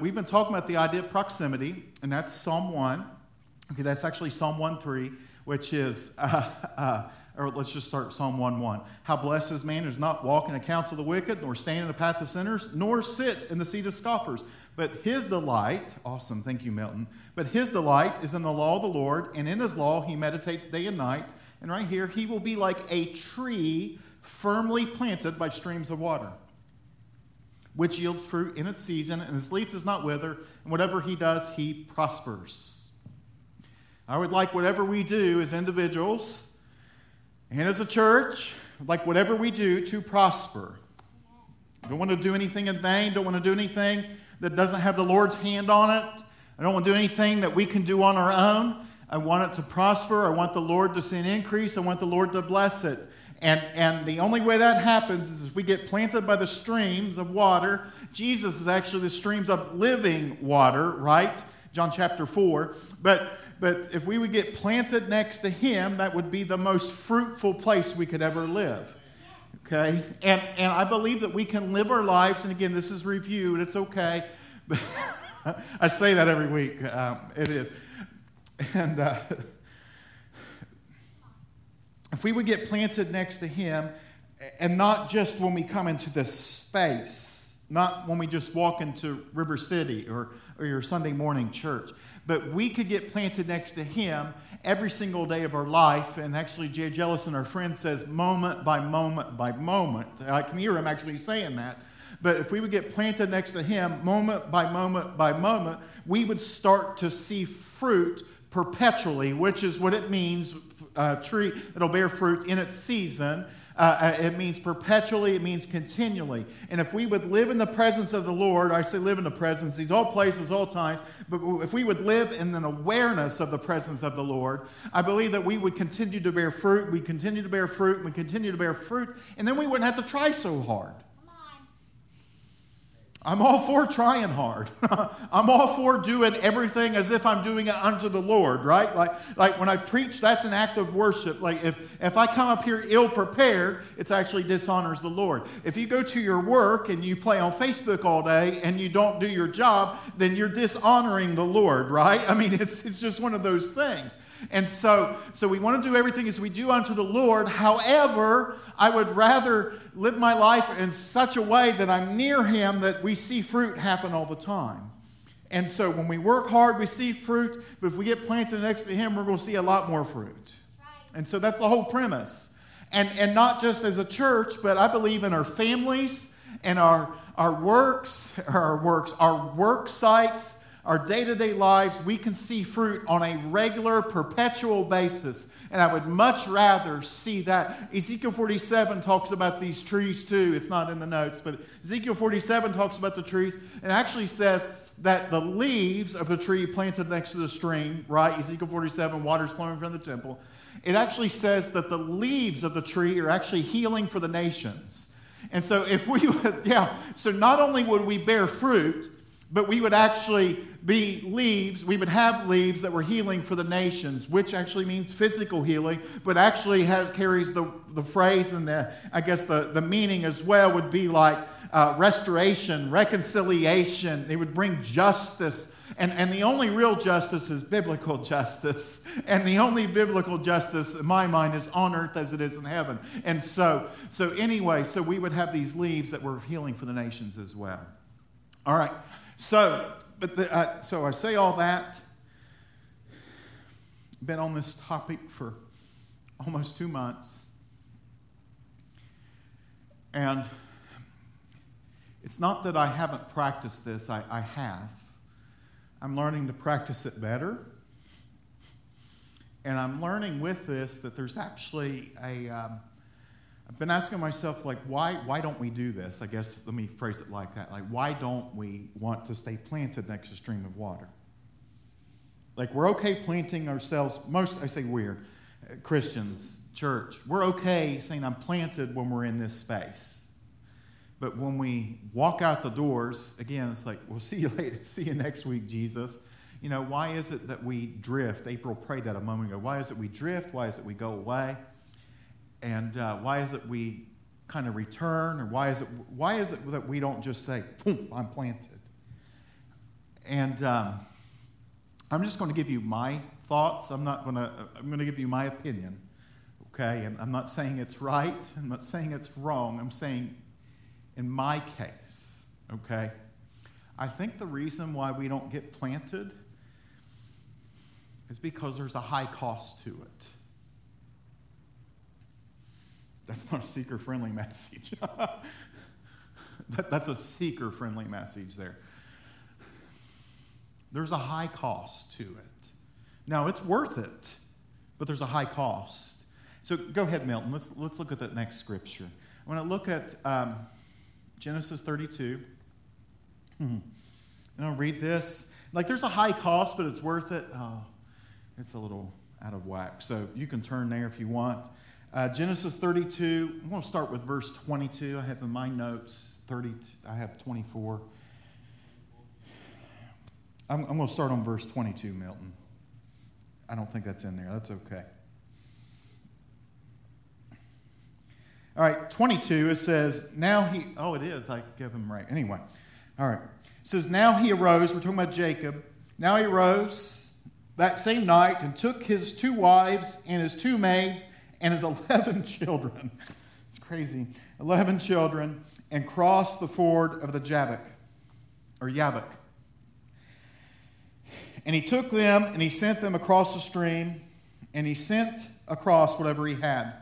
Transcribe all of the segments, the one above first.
We've been talking about the idea of proximity, and that's Psalm 1. Okay, that's actually Psalm 1 3, which is, uh, uh, or let's just start Psalm 1 1. How blessed is man who does not walk in the counsel of the wicked, nor stand in the path of sinners, nor sit in the seat of scoffers. But his delight, awesome, thank you, Milton. But his delight is in the law of the Lord, and in his law he meditates day and night. And right here, he will be like a tree firmly planted by streams of water which yields fruit in its season, and its leaf does not wither, and whatever he does, he prospers. I would like whatever we do as individuals and as a church, like whatever we do to prosper. Don't want to do anything in vain, don't want to do anything that doesn't have the Lord's hand on it. I don't want to do anything that we can do on our own. I want it to prosper. I want the Lord to send increase. I want the Lord to bless it. And, and the only way that happens is if we get planted by the streams of water. Jesus is actually the streams of living water, right? John chapter 4. But, but if we would get planted next to him, that would be the most fruitful place we could ever live. Okay? And, and I believe that we can live our lives, and again, this is reviewed, it's okay. I say that every week. Um, it is. And. Uh, if we would get planted next to Him, and not just when we come into this space, not when we just walk into River City or, or your Sunday morning church, but we could get planted next to Him every single day of our life. And actually, Jay Jellison, our friend, says moment by moment by moment. I can hear him actually saying that. But if we would get planted next to Him moment by moment by moment, we would start to see fruit perpetually, which is what it means a tree that'll bear fruit in its season. Uh, uh, it means perpetually, it means continually. And if we would live in the presence of the Lord, I say live in the presence, these all places, all times, but if we would live in an awareness of the presence of the Lord, I believe that we would continue to bear fruit, we continue to bear fruit, we continue to bear fruit, and then we wouldn't have to try so hard. I'm all for trying hard. I'm all for doing everything as if I'm doing it unto the Lord, right? Like, like when I preach, that's an act of worship. Like if, if I come up here ill prepared, it actually dishonors the Lord. If you go to your work and you play on Facebook all day and you don't do your job, then you're dishonoring the Lord, right? I mean, it's, it's just one of those things. And so, so we want to do everything as we do unto the Lord. However, I would rather live my life in such a way that I'm near Him that we see fruit happen all the time. And so when we work hard, we see fruit, but if we get planted next to Him, we're going to see a lot more fruit. And so that's the whole premise. And, and not just as a church, but I believe in our families and our, our works, our works, our work sites, our day to day lives, we can see fruit on a regular, perpetual basis. And I would much rather see that. Ezekiel 47 talks about these trees too. It's not in the notes, but Ezekiel 47 talks about the trees and actually says that the leaves of the tree planted next to the stream, right? Ezekiel 47, water's flowing from the temple. It actually says that the leaves of the tree are actually healing for the nations. And so, if we would, yeah, so not only would we bear fruit, but we would actually be leaves, we would have leaves that were healing for the nations, which actually means physical healing, but actually has, carries the, the phrase and the, I guess the, the meaning as well would be like uh, restoration, reconciliation. It would bring justice. And, and the only real justice is biblical justice. And the only biblical justice, in my mind, is on earth as it is in heaven. And so, so anyway, so we would have these leaves that were healing for the nations as well. All right. So, but the, uh, so I say all that. Been on this topic for almost two months. And it's not that I haven't practiced this, I, I have. I'm learning to practice it better. And I'm learning with this that there's actually a. Um, I've been asking myself, like, why, why don't we do this? I guess let me phrase it like that. Like, why don't we want to stay planted next to a stream of water? Like, we're okay planting ourselves, most, I say we're, Christians, church, we're okay saying I'm planted when we're in this space. But when we walk out the doors, again, it's like, we'll see you later. See you next week, Jesus. You know, why is it that we drift? April prayed that a moment ago. Why is it we drift? Why is it we go away? And uh, why is it we kind of return? Or why is, it, why is it that we don't just say, boom, I'm planted? And um, I'm just going to give you my thoughts. I'm not going to, I'm going to give you my opinion. Okay? And I'm not saying it's right. I'm not saying it's wrong. I'm saying in my case. Okay? I think the reason why we don't get planted is because there's a high cost to it. That's not a seeker friendly message. that, that's a seeker friendly message there. There's a high cost to it. Now, it's worth it, but there's a high cost. So go ahead, Milton. Let's, let's look at that next scripture. I want to look at um, Genesis 32. Hmm. And I'll read this. Like, there's a high cost, but it's worth it. Oh, it's a little out of whack. So you can turn there if you want. Uh, Genesis 32, I'm going to start with verse 22. I have in my notes 30, I have 24. I'm, I'm going to start on verse 22, Milton. I don't think that's in there. That's okay. All right, 22, it says, Now he, oh, it is. I give him right. Anyway, all right. It says, Now he arose. We're talking about Jacob. Now he arose that same night and took his two wives and his two maids and his 11 children. It's crazy. 11 children and crossed the ford of the Jabbok, or Yabok. And he took them and he sent them across the stream, and he sent across whatever he had.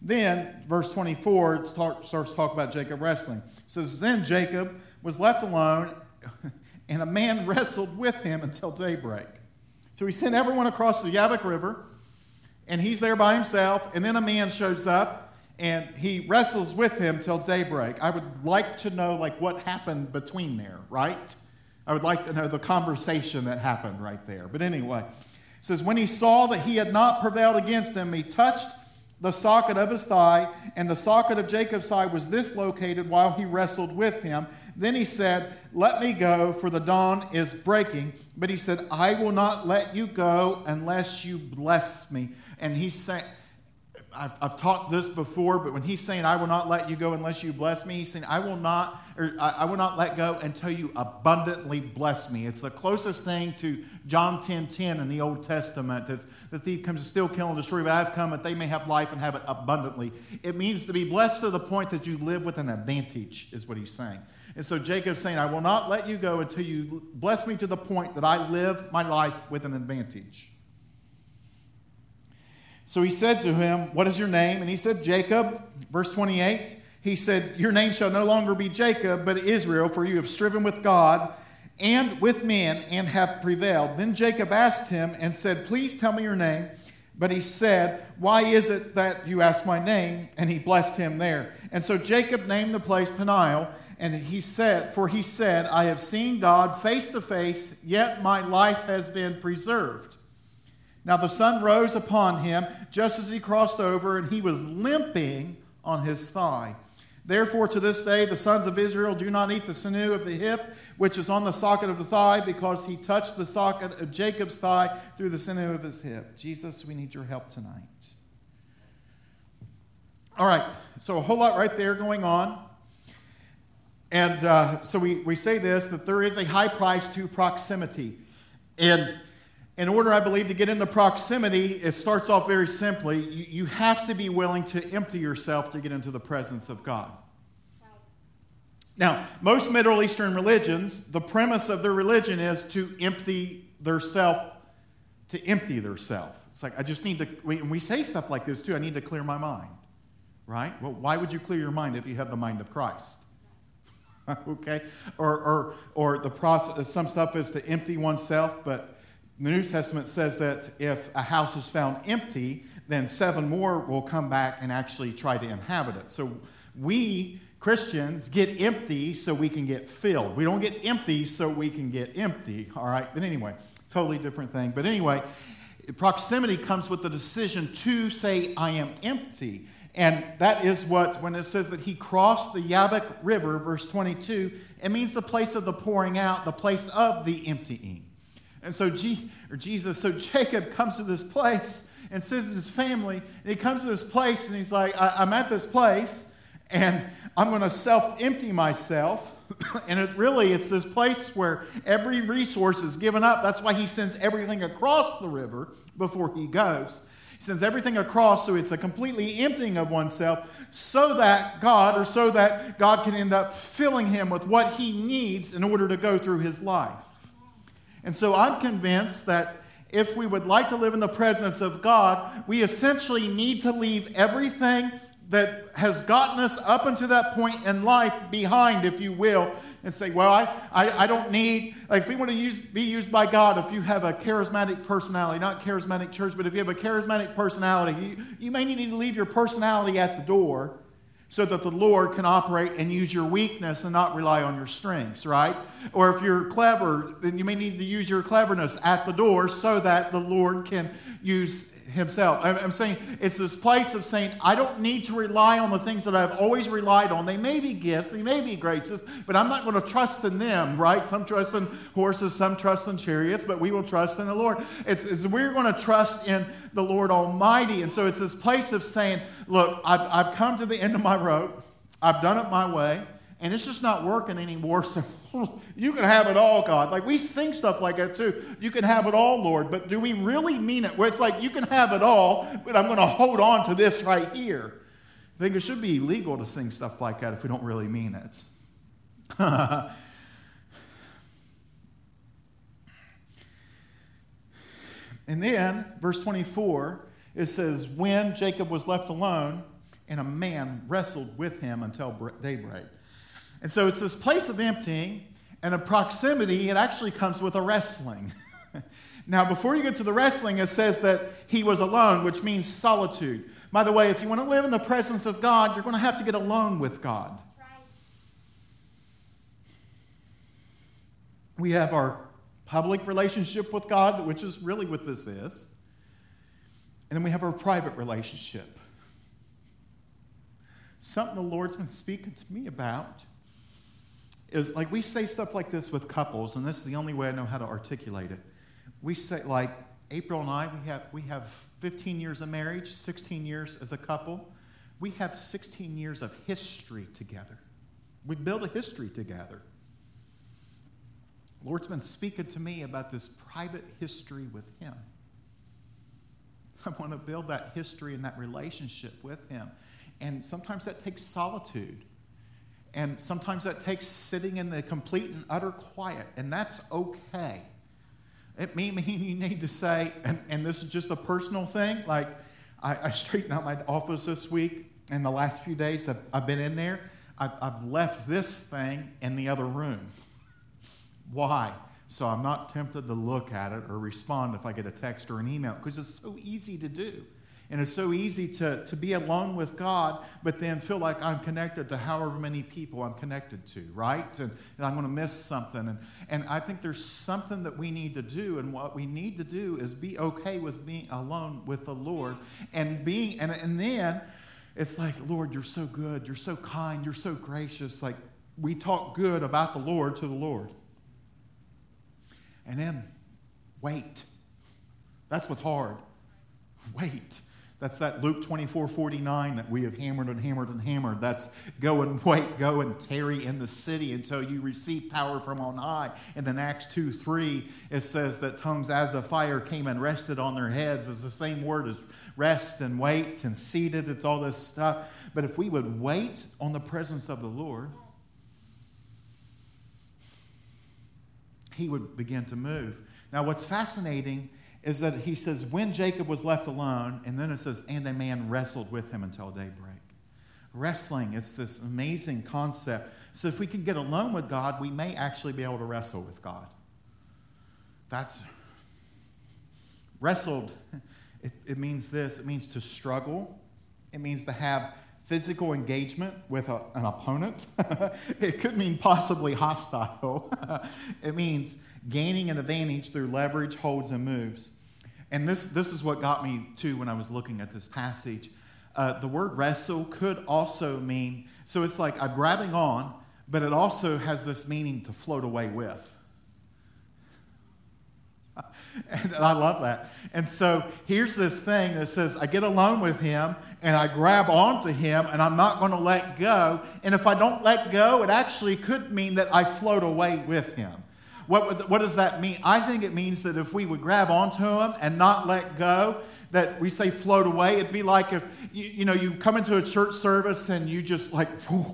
Then, verse 24, it starts to talk about Jacob wrestling. It says, Then Jacob was left alone, and a man wrestled with him until daybreak. So he sent everyone across the Yabok River and he's there by himself, and then a man shows up and he wrestles with him till daybreak. I would like to know like what happened between there, right? I would like to know the conversation that happened right there. But anyway, it says when he saw that he had not prevailed against him, he touched the socket of his thigh, and the socket of Jacob's thigh was dislocated while he wrestled with him. Then he said, Let me go, for the dawn is breaking. But he said, I will not let you go unless you bless me. And he's saying, I've, I've taught this before, but when he's saying, I will not let you go unless you bless me, he's saying, I will not, or I, I will not let go until you abundantly bless me. It's the closest thing to John 10 10 in the Old Testament. It's the thief comes to steal, kill, and destroy, but I've come that they may have life and have it abundantly. It means to be blessed to the point that you live with an advantage, is what he's saying. And so Jacob's saying, I will not let you go until you bless me to the point that I live my life with an advantage. So he said to him, What is your name? And he said, Jacob. Verse 28, he said, Your name shall no longer be Jacob, but Israel, for you have striven with God and with men and have prevailed. Then Jacob asked him and said, Please tell me your name. But he said, Why is it that you ask my name? And he blessed him there. And so Jacob named the place Peniel and he said, For he said, I have seen God face to face, yet my life has been preserved. Now the sun rose upon him just as he crossed over, and he was limping on his thigh. Therefore, to this day, the sons of Israel do not eat the sinew of the hip, which is on the socket of the thigh, because he touched the socket of Jacob's thigh through the sinew of his hip. Jesus, we need your help tonight. All right, so a whole lot right there going on. And uh, so we, we say this that there is a high price to proximity. And in order, I believe, to get into proximity, it starts off very simply. You, you have to be willing to empty yourself to get into the presence of God. Now, most Middle Eastern religions, the premise of their religion is to empty their self, to empty their self. It's like, I just need to, we, we say stuff like this too, I need to clear my mind, right? Well, why would you clear your mind if you have the mind of Christ? okay? Or, or, or the process, some stuff is to empty oneself, but the New Testament says that if a house is found empty, then seven more will come back and actually try to inhabit it. So we, Christians, get empty so we can get filled. We don't get empty so we can get empty, all right? But anyway, totally different thing. But anyway, proximity comes with the decision to say, I am empty. And that is what, when it says that he crossed the Yabok River, verse 22, it means the place of the pouring out, the place of the emptying. And so, G, or Jesus, so Jacob comes to this place and says to his family, and he comes to this place and he's like, I, am at this place and I'm going to self empty myself. and it really it's this place where every resource is given up. That's why he sends everything across the river before he goes. He sends everything across so it's a completely emptying of oneself so that God or so that God can end up filling him with what he needs in order to go through his life. And so I'm convinced that if we would like to live in the presence of God, we essentially need to leave everything that has gotten us up until that point in life behind, if you will, and say, Well, I, I, I don't need, like, if we want to use, be used by God, if you have a charismatic personality, not charismatic church, but if you have a charismatic personality, you, you may need to leave your personality at the door so that the Lord can operate and use your weakness and not rely on your strengths, right? Or if you're clever, then you may need to use your cleverness at the door so that the Lord can use himself. I'm saying it's this place of saying, I don't need to rely on the things that I've always relied on. They may be gifts, they may be graces, but I'm not going to trust in them, right? Some trust in horses, some trust in chariots, but we will trust in the Lord. It's, it's we're going to trust in the Lord Almighty. And so it's this place of saying, look, I've, I've come to the end of my rope, I've done it my way, and it's just not working anymore. So you can have it all, God. Like we sing stuff like that too. You can have it all, Lord. But do we really mean it? Where it's like you can have it all, but I'm going to hold on to this right here. I think it should be illegal to sing stuff like that if we don't really mean it. and then, verse 24, it says, When Jacob was left alone, and a man wrestled with him until daybreak. And so it's this place of emptying and a proximity, it actually comes with a wrestling. now, before you get to the wrestling, it says that he was alone, which means solitude. By the way, if you want to live in the presence of God, you're going to have to get alone with God. We have our public relationship with God, which is really what this is. And then we have our private relationship. Something the Lord's been speaking to me about is like we say stuff like this with couples, and this is the only way I know how to articulate it. We say, like, April and I, we have, we have 15 years of marriage, 16 years as a couple. We have 16 years of history together. We build a history together. Lord's been speaking to me about this private history with Him. I want to build that history and that relationship with Him. And sometimes that takes solitude. And sometimes that takes sitting in the complete and utter quiet, and that's okay. It may mean you need to say, and, and this is just a personal thing, like I, I straightened out my office this week, and the last few days I've, I've been in there, I've, I've left this thing in the other room. Why? So I'm not tempted to look at it or respond if I get a text or an email, because it's so easy to do. And it's so easy to, to be alone with God, but then feel like I'm connected to however many people I'm connected to, right? And, and I'm going to miss something. And, and I think there's something that we need to do. And what we need to do is be okay with being alone with the Lord. And being, and, and then it's like, Lord, you're so good. You're so kind. You're so gracious. Like we talk good about the Lord to the Lord. And then wait. That's what's hard. Wait. That's that Luke 24 49 that we have hammered and hammered and hammered. That's go and wait, go and tarry in the city until you receive power from on high. And then Acts 2 3, it says that tongues as of fire came and rested on their heads. It's the same word as rest and wait and seated. It's all this stuff. But if we would wait on the presence of the Lord, He would begin to move. Now, what's fascinating is that he says, when Jacob was left alone, and then it says, and a man wrestled with him until daybreak. Wrestling, it's this amazing concept. So if we can get alone with God, we may actually be able to wrestle with God. That's wrestled, it, it means this it means to struggle, it means to have physical engagement with a, an opponent. it could mean possibly hostile. it means gaining an advantage through leverage, holds, and moves. And this, this is what got me too when I was looking at this passage. Uh, the word wrestle could also mean, so it's like I'm grabbing on, but it also has this meaning to float away with. and I love that. And so here's this thing that says, I get alone with him, and I grab onto him and I'm not going to let go. And if I don't let go, it actually could mean that I float away with him. What, what does that mean? I think it means that if we would grab onto him and not let go, that we say float away, it'd be like if you, you know you come into a church service and you just like,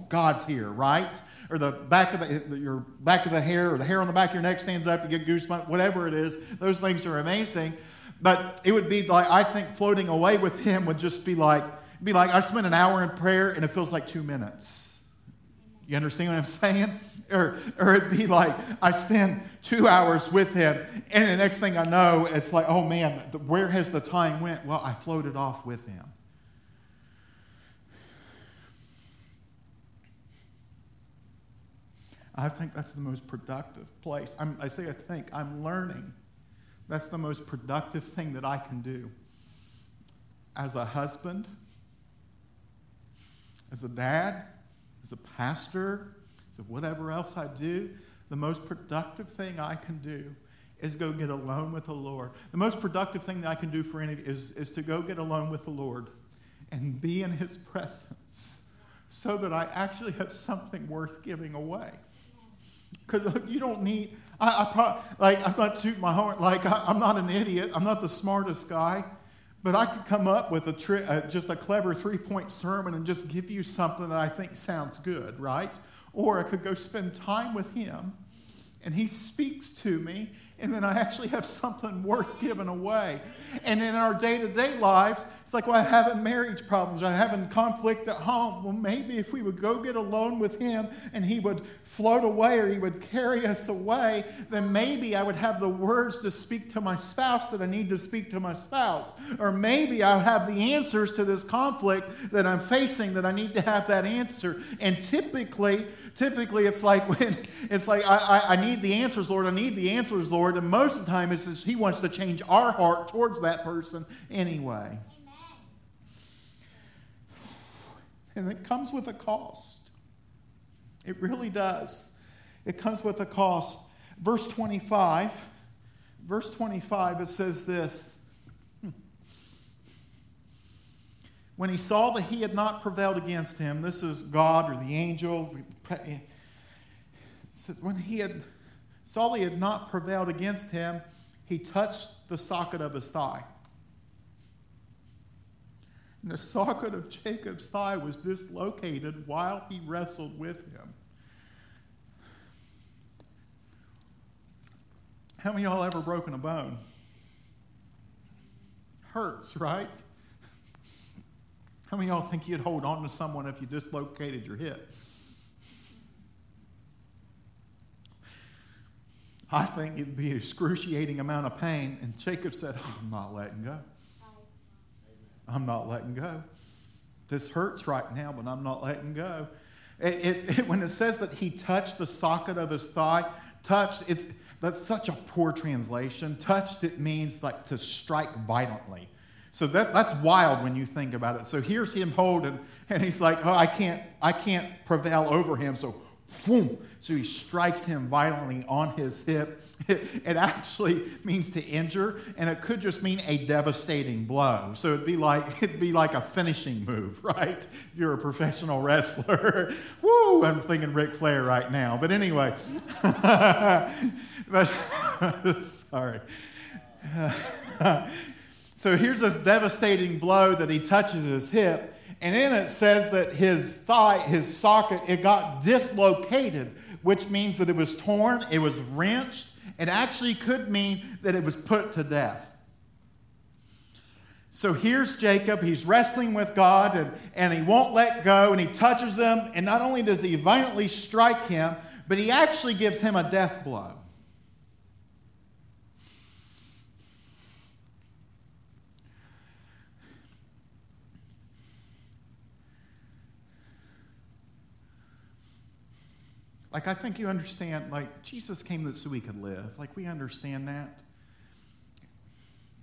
God's here, right? Or the back of the your back of the hair or the hair on the back of your neck stands up to get goosebumps, whatever it is. Those things are amazing. But it would be like I think floating away with him would just be like be like I spent an hour in prayer and it feels like two minutes. You understand what I'm saying? Or, or it'd be like I spend two hours with him, and the next thing I know, it's like, oh man, where has the time went? Well, I floated off with him. I think that's the most productive place. I'm, I say I think, I'm learning. That's the most productive thing that I can do. As a husband, as a dad, as a pastor, as whatever else I do, the most productive thing I can do is go get alone with the Lord. The most productive thing that I can do for any is, is to go get alone with the Lord and be in his presence so that I actually have something worth giving away. Because you don't need, I, I pro, like, I'm not tooting my horn, like, I, am not an idiot, I'm not the smartest guy, but I could come up with a tri- uh, just a clever three point sermon and just give you something that I think sounds good, right? Or I could go spend time with him and he speaks to me and then I actually have something worth giving away. And in our day to day lives, it's like, well, I'm having marriage problems, I'm having conflict at home. Well, maybe if we would go get alone with Him and He would float away or He would carry us away, then maybe I would have the words to speak to my spouse that I need to speak to my spouse. Or maybe I'll have the answers to this conflict that I'm facing that I need to have that answer. And typically, typically it's like when it's like I, I, I, need the answers lord. I need the answers lord. And most of the time it's just, he wants to change our heart towards that person anyway. And it comes with a cost. It really does. It comes with a cost. Verse 25 verse 25 it says this when he saw that he had not prevailed against him, this is God or the angel. When he had saw he had not prevailed against him, he touched the socket of his thigh. And the socket of Jacob's thigh was dislocated while he wrestled with him. How many of y'all ever broken a bone? Hurts, right? How many y'all think you'd hold on to someone if you dislocated your hip? I think it'd be an excruciating amount of pain. And Jacob said, I'm not letting go. I'm not letting go. This hurts right now, but I'm not letting go. It, it, it, when it says that he touched the socket of his thigh, touched, it's, that's such a poor translation. Touched, it means like to strike violently. So that, that's wild when you think about it. So here's him holding, and he's like, oh, I can't, I can't prevail over him. So, boom. So he strikes him violently on his hip. It actually means to injure, and it could just mean a devastating blow. So it'd be like it'd be like a finishing move, right? If you're a professional wrestler. Woo! I'm thinking Ric Flair right now. But anyway. but sorry. So here's this devastating blow that he touches his hip, and then it says that his thigh, his socket, it got dislocated, which means that it was torn, it was wrenched. It actually could mean that it was put to death. So here's Jacob. He's wrestling with God and, and he won't let go and he touches him. And not only does he violently strike him, but he actually gives him a death blow. Like, I think you understand, like, Jesus came so we could live. Like, we understand that.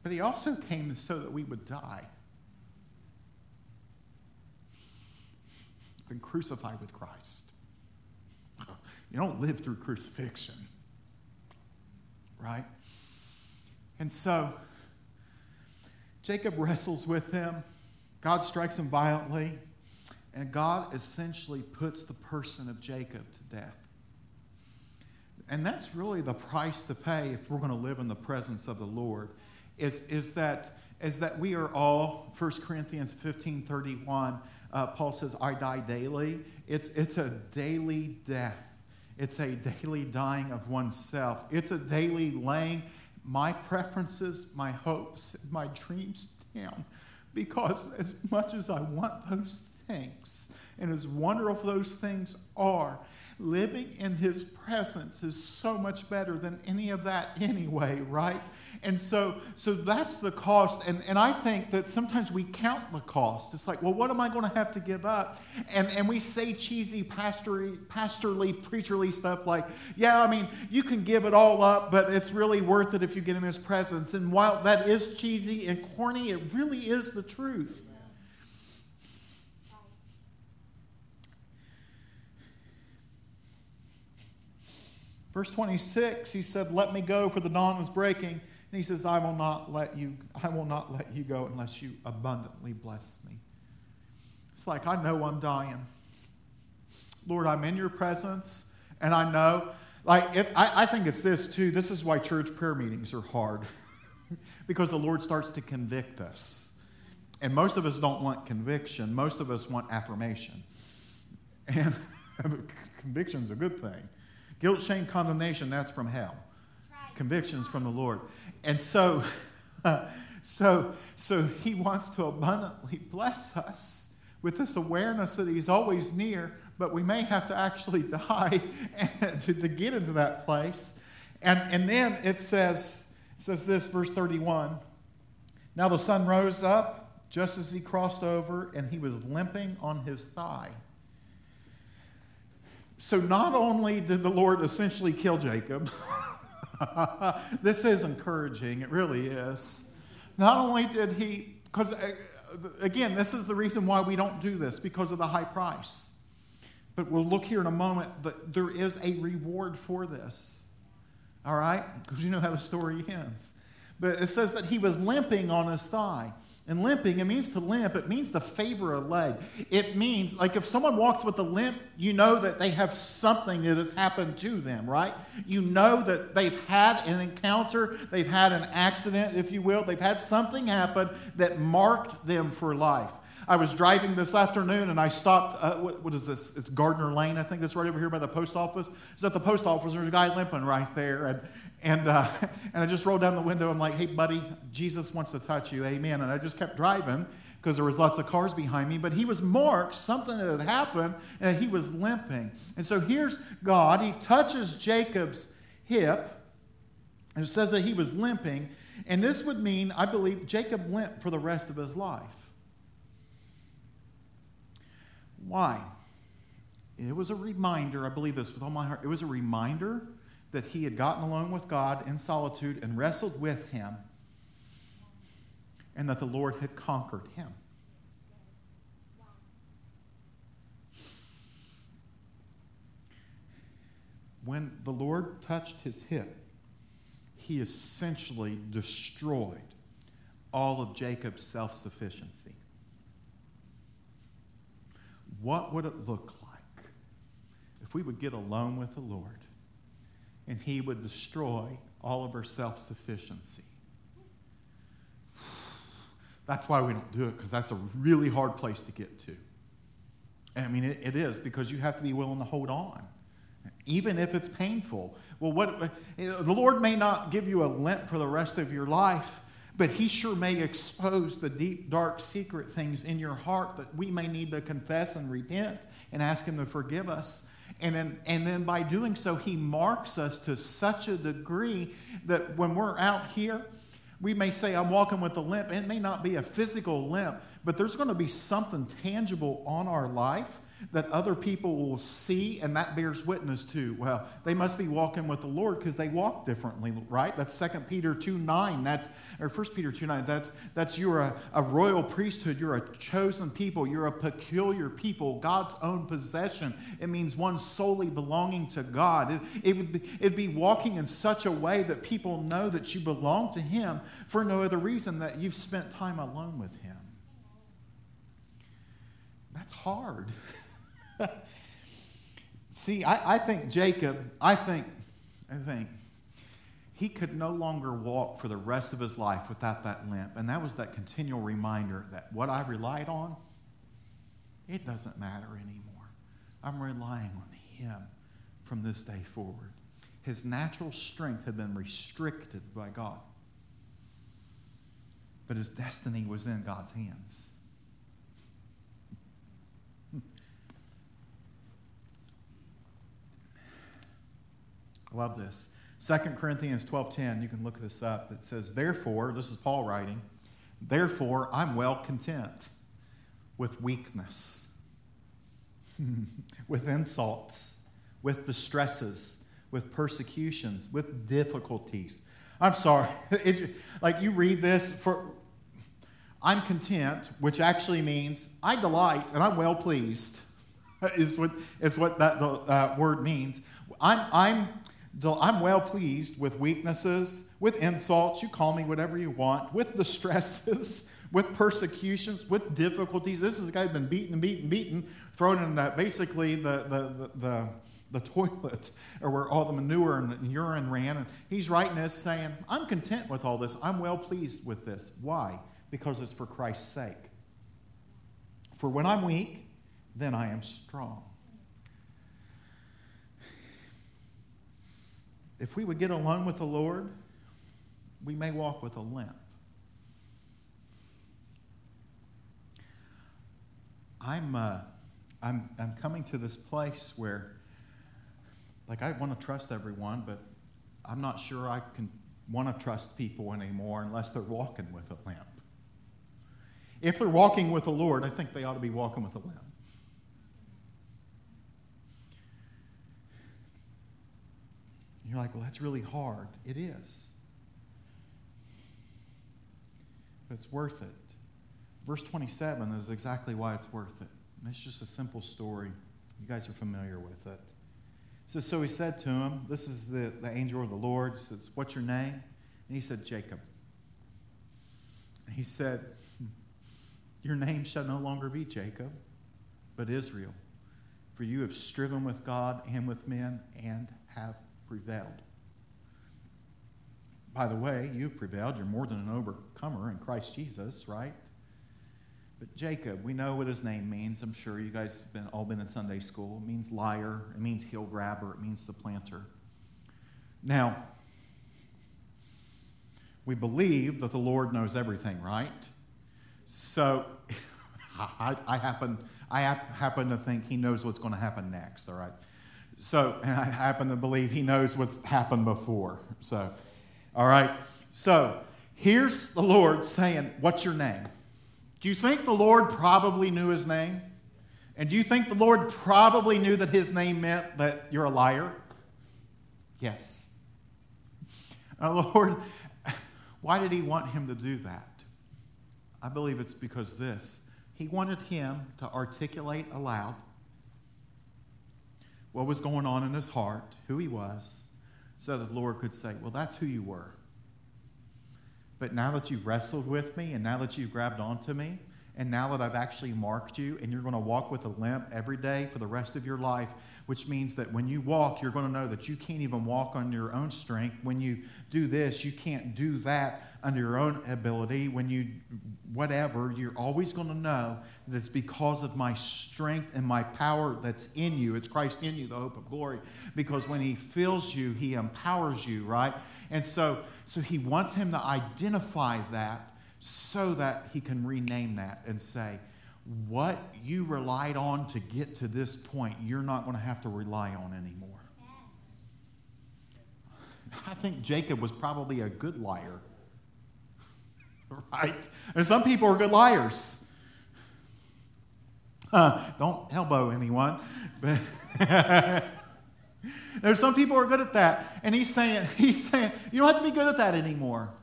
But he also came so that we would die. Been crucified with Christ. You don't live through crucifixion, right? And so, Jacob wrestles with him God strikes him violently, and God essentially puts the person of Jacob death. And that's really the price to pay if we're going to live in the presence of the Lord, is, is, that, is that we are all, 1 Corinthians 15 31, uh, Paul says, I die daily. It's, it's a daily death. It's a daily dying of oneself. It's a daily laying my preferences, my hopes, my dreams down. Because as much as I want those things, and as wonderful those things are, living in his presence is so much better than any of that anyway, right? And so, so that's the cost. And, and I think that sometimes we count the cost. It's like, well, what am I going to have to give up? And, and we say cheesy pastorly, pastorly, preacherly stuff like, yeah, I mean, you can give it all up, but it's really worth it if you get in his presence. And while that is cheesy and corny, it really is the truth. Verse 26, he said, Let me go, for the dawn is breaking. And he says, I will not let you, I will not let you go unless you abundantly bless me. It's like I know I'm dying. Lord, I'm in your presence, and I know. Like if I, I think it's this too. This is why church prayer meetings are hard. because the Lord starts to convict us. And most of us don't want conviction. Most of us want affirmation. And conviction's a good thing. Guilt, shame, condemnation, that's from hell. Convictions from the Lord. And so, so, so he wants to abundantly bless us with this awareness that he's always near, but we may have to actually die to, to get into that place. And, and then it says, it says this, verse 31. Now the sun rose up just as he crossed over, and he was limping on his thigh. So not only did the Lord essentially kill Jacob, this is encouraging. It really is. Not only did he, because uh, again, this is the reason why we don't do this because of the high price. But we'll look here in a moment that there is a reward for this. All right? Because you know how the story ends. But it says that he was limping on his thigh. And limping, it means to limp, it means to favor a leg. It means, like if someone walks with a limp, you know that they have something that has happened to them, right? You know that they've had an encounter, they've had an accident, if you will, they've had something happen that marked them for life. I was driving this afternoon and I stopped. Uh, what, what is this? It's Gardner Lane, I think that's right over here by the post office. It's at the post office. There's a guy limping right there. And, and, uh, and I just rolled down the window. I'm like, hey, buddy, Jesus wants to touch you. Amen. And I just kept driving because there was lots of cars behind me. But he was marked, something had happened, and he was limping. And so here's God. He touches Jacob's hip. And it says that he was limping. And this would mean, I believe, Jacob limped for the rest of his life. Why? It was a reminder, I believe this with all my heart, it was a reminder that he had gotten alone with God in solitude and wrestled with him, and that the Lord had conquered him. When the Lord touched his hip, he essentially destroyed all of Jacob's self sufficiency. What would it look like if we would get alone with the Lord and He would destroy all of our self sufficiency. That's why we don't do it, because that's a really hard place to get to. I mean, it, it is, because you have to be willing to hold on, even if it's painful. Well, what, the Lord may not give you a limp for the rest of your life, but He sure may expose the deep, dark, secret things in your heart that we may need to confess and repent and ask Him to forgive us. And then, and then by doing so, he marks us to such a degree that when we're out here, we may say, I'm walking with a limp. It may not be a physical limp, but there's going to be something tangible on our life that other people will see and that bears witness to. Well they must be walking with the lord because they walk differently right? That's 2 peter 2 9 that's or 1 peter 2 9 that's that's you're a, a royal priesthood. You're a chosen people. You're a peculiar people god's own possession. It means one solely belonging to god. It, it would be, it'd be walking in such a way that people know that you belong to him for no other reason that you've spent time alone with him. That's hard. See, I, I think Jacob, I think, I think he could no longer walk for the rest of his life without that limp. And that was that continual reminder that what I relied on, it doesn't matter anymore. I'm relying on him from this day forward. His natural strength had been restricted by God, but his destiny was in God's hands. I love this. 2 Corinthians 12:10, you can look this up. It says, "Therefore, this is Paul writing, therefore I'm well content with weakness, with insults, with distresses, with persecutions, with difficulties." I'm sorry. It, like you read this for I'm content, which actually means I delight and I'm well pleased, is what, is what that uh, word means. I'm, I'm I'm well pleased with weaknesses, with insults, you call me whatever you want, with distresses, with persecutions, with difficulties. This is a guy who's been beaten and beaten, beaten, thrown in that basically the, the, the, the toilet or where all the manure and urine ran. And he's writing this saying, I'm content with all this. I'm well pleased with this. Why? Because it's for Christ's sake. For when I'm weak, then I am strong. If we would get along with the Lord, we may walk with a limp. I'm, uh, I'm, I'm coming to this place where, like, I want to trust everyone, but I'm not sure I can want to trust people anymore unless they're walking with a limp. If they're walking with the Lord, I think they ought to be walking with a limp. You're like, well, that's really hard. It is. But it's worth it. Verse 27 is exactly why it's worth it. And it's just a simple story. You guys are familiar with it. Says, So he said to him, This is the, the angel of the Lord. He says, What's your name? And he said, Jacob. And he said, hmm, Your name shall no longer be Jacob, but Israel. For you have striven with God and with men and have prevailed. By the way, you've prevailed. You're more than an overcomer in Christ Jesus, right? But Jacob, we know what his name means. I'm sure you guys have been, all been in Sunday school. It means liar, it means heel grabber, it means supplanter. Now, we believe that the Lord knows everything, right? So I, I, happen, I happen to think he knows what's going to happen next, all right? So, and I happen to believe he knows what's happened before. So, all right. So, here's the Lord saying, What's your name? Do you think the Lord probably knew his name? And do you think the Lord probably knew that his name meant that you're a liar? Yes. Now, Lord, why did he want him to do that? I believe it's because this. He wanted him to articulate aloud what was going on in his heart, who he was, so that the Lord could say, Well, that's who you were. But now that you've wrestled with me, and now that you've grabbed onto me, and now that I've actually marked you, and you're going to walk with a limp every day for the rest of your life, which means that when you walk, you're going to know that you can't even walk on your own strength. When you do this, you can't do that under your own ability. When you, whatever, you're always going to know that it's because of my strength and my power that's in you. It's Christ in you, the hope of glory. Because when He fills you, He empowers you, right? And so, so He wants Him to identify that so that He can rename that and say, what you relied on to get to this point, you're not going to have to rely on anymore. I think Jacob was probably a good liar. right? And some people are good liars. Uh, don't elbow anyone. There's some people are good at that. And he's saying, he's saying, you don't have to be good at that anymore.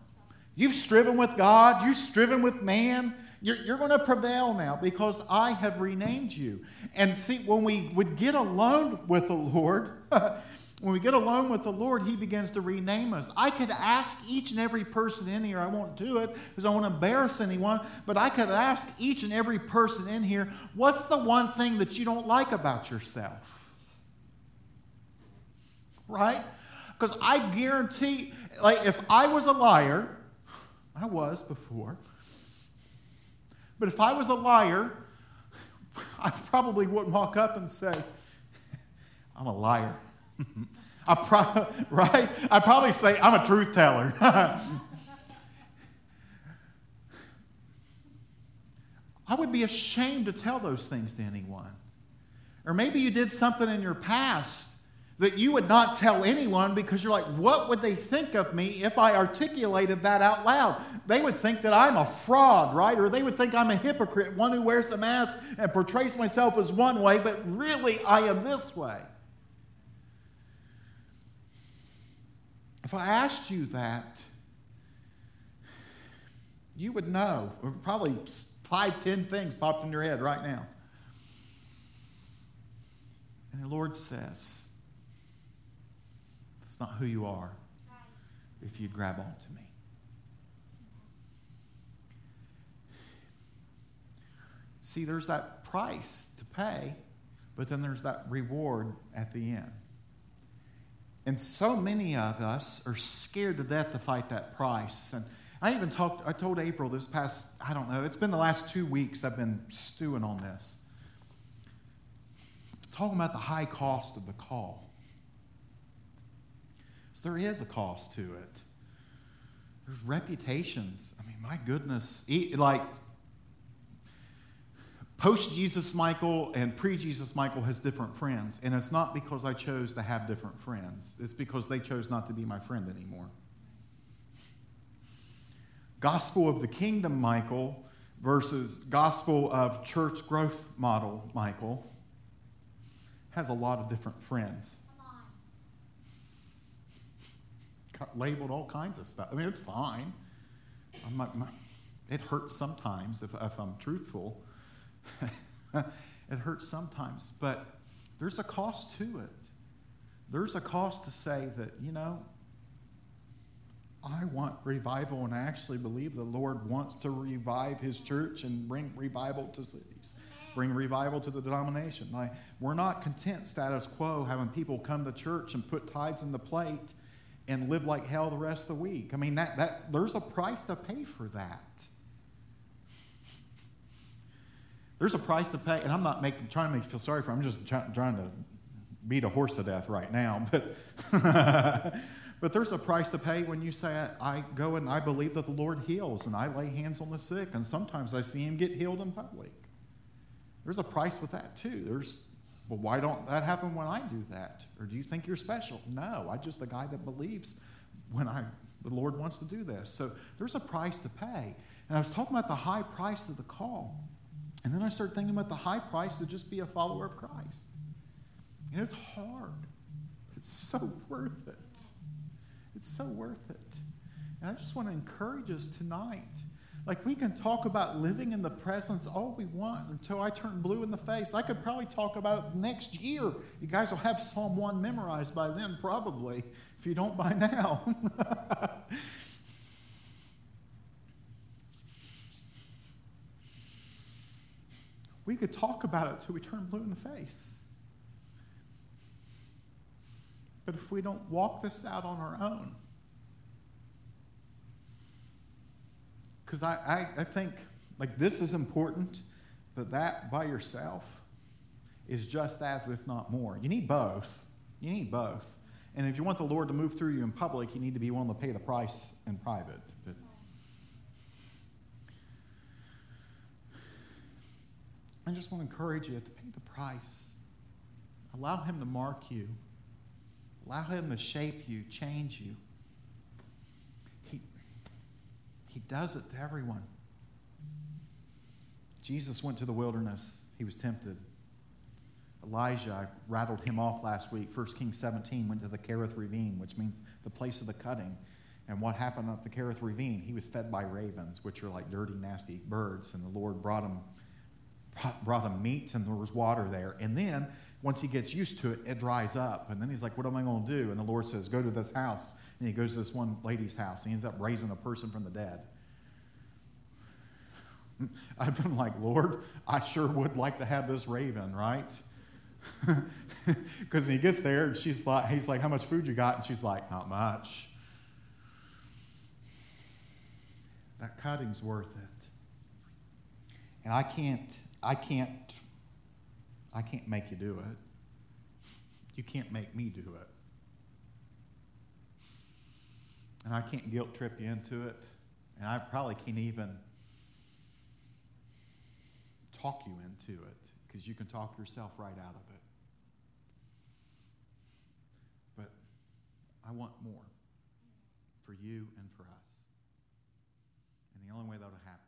You've striven with God, you've striven with man. You're, you're going to prevail now because I have renamed you. And see, when we would get alone with the Lord, when we get alone with the Lord, He begins to rename us. I could ask each and every person in here, I won't do it because I won't embarrass anyone, but I could ask each and every person in here, what's the one thing that you don't like about yourself? Right? Because I guarantee, like, if I was a liar, I was before, but if I was a liar, I probably wouldn't walk up and say, I'm a liar. I pro- right? I'd probably say, I'm a truth teller. I would be ashamed to tell those things to anyone. Or maybe you did something in your past that you would not tell anyone because you're like, what would they think of me if I articulated that out loud? They would think that I'm a fraud, right? Or they would think I'm a hypocrite, one who wears a mask and portrays myself as one way, but really I am this way. If I asked you that, you would know. Probably five, ten things popped in your head right now. And the Lord says, That's not who you are if you'd grab onto me. See, there's that price to pay, but then there's that reward at the end. And so many of us are scared to death to fight that price. And I even talked, I told April this past, I don't know, it's been the last two weeks I've been stewing on this. Talking about the high cost of the call. So there is a cost to it. There's reputations. I mean, my goodness. Like, Post Jesus Michael and pre Jesus Michael has different friends. And it's not because I chose to have different friends, it's because they chose not to be my friend anymore. Gospel of the Kingdom Michael versus Gospel of Church Growth Model Michael has a lot of different friends. Labeled all kinds of stuff. I mean, it's fine. Not, it hurts sometimes if, if I'm truthful it hurts sometimes, but there's a cost to it. There's a cost to say that, you know, I want revival, and I actually believe the Lord wants to revive His church and bring revival to cities, bring revival to the denomination. Like, we're not content status quo having people come to church and put tithes in the plate and live like hell the rest of the week. I mean, that, that, there's a price to pay for that. There's a price to pay, and I'm not making, trying to make you feel sorry for. I'm just try, trying to beat a horse to death right now, but but there's a price to pay when you say I, go and I believe that the Lord heals, and I lay hands on the sick, and sometimes I see Him get healed in public. There's a price with that too. There's well, why don't that happen when I do that? Or do you think you're special? No, I'm just a guy that believes when I the Lord wants to do this. So there's a price to pay. And I was talking about the high price of the call. And then I started thinking about the high price to just be a follower of Christ. And it's hard. It's so worth it. It's so worth it. And I just want to encourage us tonight. Like, we can talk about living in the presence all we want until I turn blue in the face. I could probably talk about it next year. You guys will have Psalm 1 memorized by then, probably, if you don't by now. we could talk about it till we turn blue in the face. But if we don't walk this out on our own, because I, I, I, think like this is important, but that by yourself is just as, if not more. You need both. You need both. And if you want the Lord to move through you in public, you need to be willing to pay the price in private. But I just want to encourage you to pay the price. Allow Him to mark you, allow Him to shape you, change you. He, he does it to everyone. Jesus went to the wilderness, he was tempted. Elijah, I rattled him off last week. 1 Kings 17 went to the Kerith Ravine, which means the place of the cutting. And what happened at the Kerith Ravine? He was fed by ravens, which are like dirty, nasty birds, and the Lord brought him brought him meat and there was water there. And then once he gets used to it, it dries up. And then he's like, What am I going to do? And the Lord says, Go to this house. And he goes to this one lady's house. And he ends up raising a person from the dead. I've been like, Lord, I sure would like to have this raven, right? Because he gets there and she's like, he's like, How much food you got? And she's like, Not much. That cutting's worth it. And I can't, I can't, I can't make you do it. You can't make me do it. And I can't guilt trip you into it. And I probably can't even talk you into it because you can talk yourself right out of it. But I want more for you and for us. And the only way that'll happen